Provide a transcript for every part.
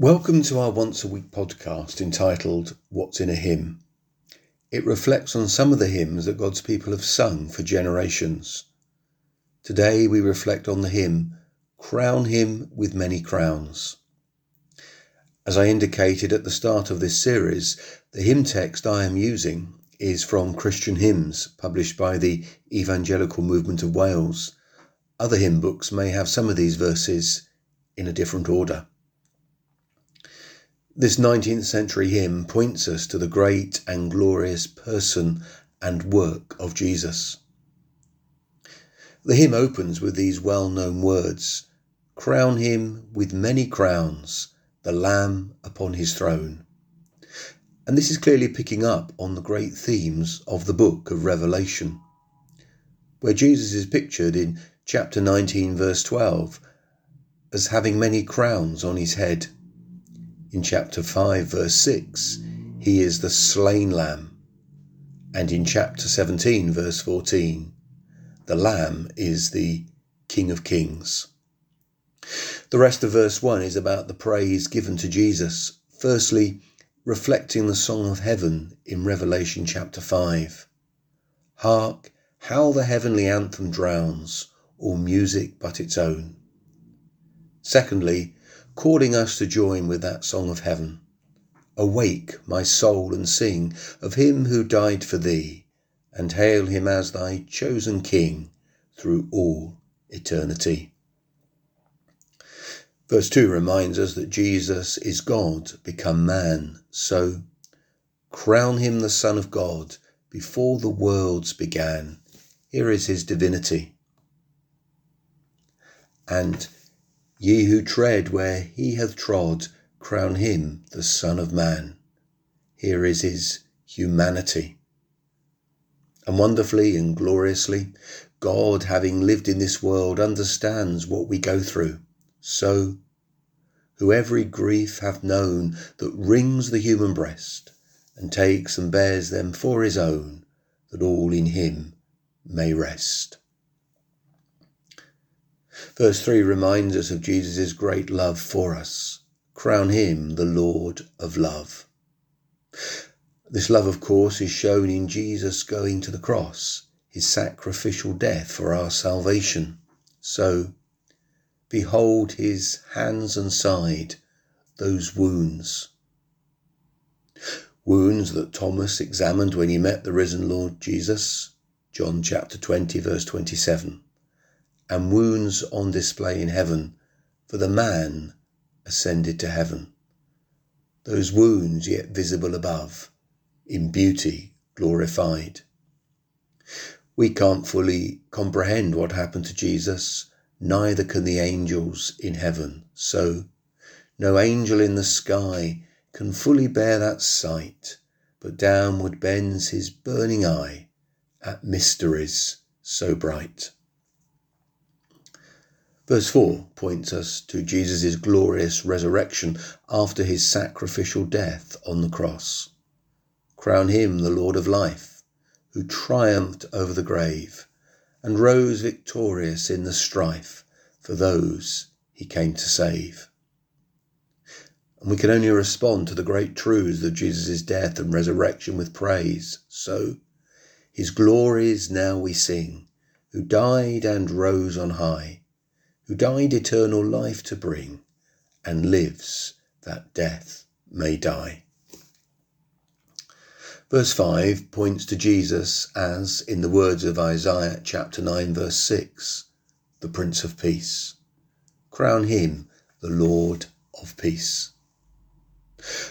Welcome to our once a week podcast entitled What's in a Hymn. It reflects on some of the hymns that God's people have sung for generations. Today we reflect on the hymn Crown Him with Many Crowns. As I indicated at the start of this series, the hymn text I am using is from Christian Hymns, published by the Evangelical Movement of Wales. Other hymn books may have some of these verses in a different order. This 19th century hymn points us to the great and glorious person and work of Jesus. The hymn opens with these well known words Crown him with many crowns, the Lamb upon his throne. And this is clearly picking up on the great themes of the book of Revelation, where Jesus is pictured in chapter 19, verse 12, as having many crowns on his head in chapter 5, verse 6, he is the slain lamb. And in chapter 17, verse 14, the lamb is the King of Kings. The rest of verse 1 is about the praise given to Jesus, firstly, reflecting the song of heaven in Revelation chapter 5. Hark, how the heavenly anthem drowns all music but its own. Secondly, calling us to join with that song of heaven. Awake, my soul, and sing of him who died for thee, and hail him as thy chosen King through all eternity. Verse 2 reminds us that Jesus is God become man, so crown him the Son of God before the worlds began. Here is his divinity. And Ye who tread where he hath trod, crown him the Son of Man. Here is his humanity. And wonderfully and gloriously, God, having lived in this world, understands what we go through. So, who every grief hath known that wrings the human breast, and takes and bears them for his own, that all in him may rest. Verse 3 reminds us of Jesus' great love for us. Crown him the Lord of love. This love, of course, is shown in Jesus going to the cross, his sacrificial death for our salvation. So, behold his hands and side, those wounds. Wounds that Thomas examined when he met the risen Lord Jesus. John chapter 20, verse 27 and wounds on display in heaven for the man ascended to heaven. Those wounds yet visible above, in beauty glorified. We can't fully comprehend what happened to Jesus, neither can the angels in heaven. So, no angel in the sky can fully bear that sight, but downward bends his burning eye at mysteries so bright. Verse 4 points us to Jesus' glorious resurrection after his sacrificial death on the cross. Crown him the Lord of life, who triumphed over the grave and rose victorious in the strife for those he came to save. And we can only respond to the great truths of Jesus' death and resurrection with praise. So, his glories now we sing, who died and rose on high who died eternal life to bring, and lives that death may die. Verse 5 points to Jesus as, in the words of Isaiah chapter 9, verse 6, the Prince of Peace. Crown him the Lord of Peace.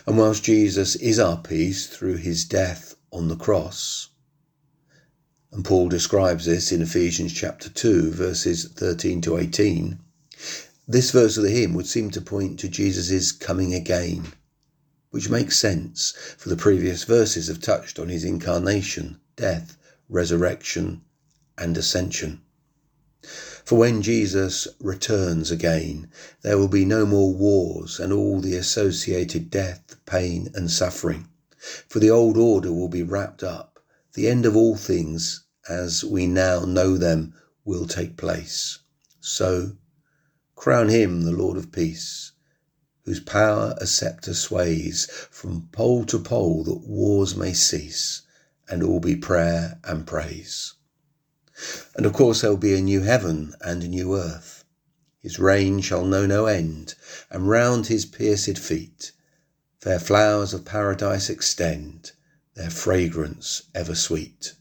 And whilst Jesus is our peace through his death on the cross, and Paul describes this in Ephesians chapter 2, verses 13 to 18. This verse of the hymn would seem to point to Jesus' coming again, which makes sense, for the previous verses have touched on his incarnation, death, resurrection, and ascension. For when Jesus returns again, there will be no more wars and all the associated death, pain, and suffering. For the old order will be wrapped up, the end of all things as we now know them will take place. So, crown him the Lord of peace, whose power a sceptre sways from pole to pole that wars may cease and all be prayer and praise. And of course there'll be a new heaven and a new earth. His reign shall know no end, and round his pierced feet fair flowers of paradise extend, their fragrance ever sweet.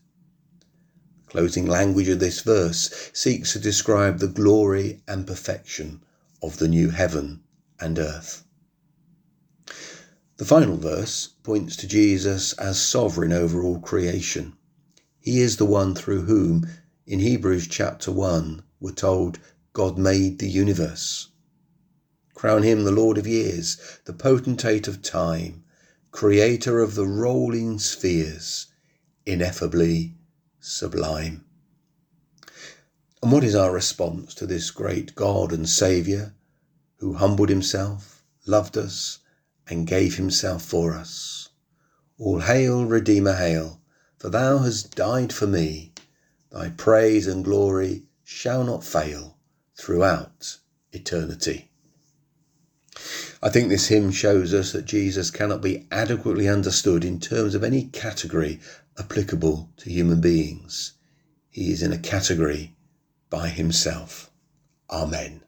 Closing language of this verse seeks to describe the glory and perfection of the new heaven and earth. The final verse points to Jesus as sovereign over all creation. He is the one through whom, in Hebrews chapter 1, we're told God made the universe. Crown him the Lord of years, the potentate of time, creator of the rolling spheres, ineffably sublime. And what is our response to this great God and Saviour who humbled himself, loved us, and gave himself for us. All hail, Redeemer, hail, for thou hast died for me. Thy praise and glory shall not fail throughout eternity. I think this hymn shows us that Jesus cannot be adequately understood in terms of any category applicable to human beings. He is in a category by himself. Amen.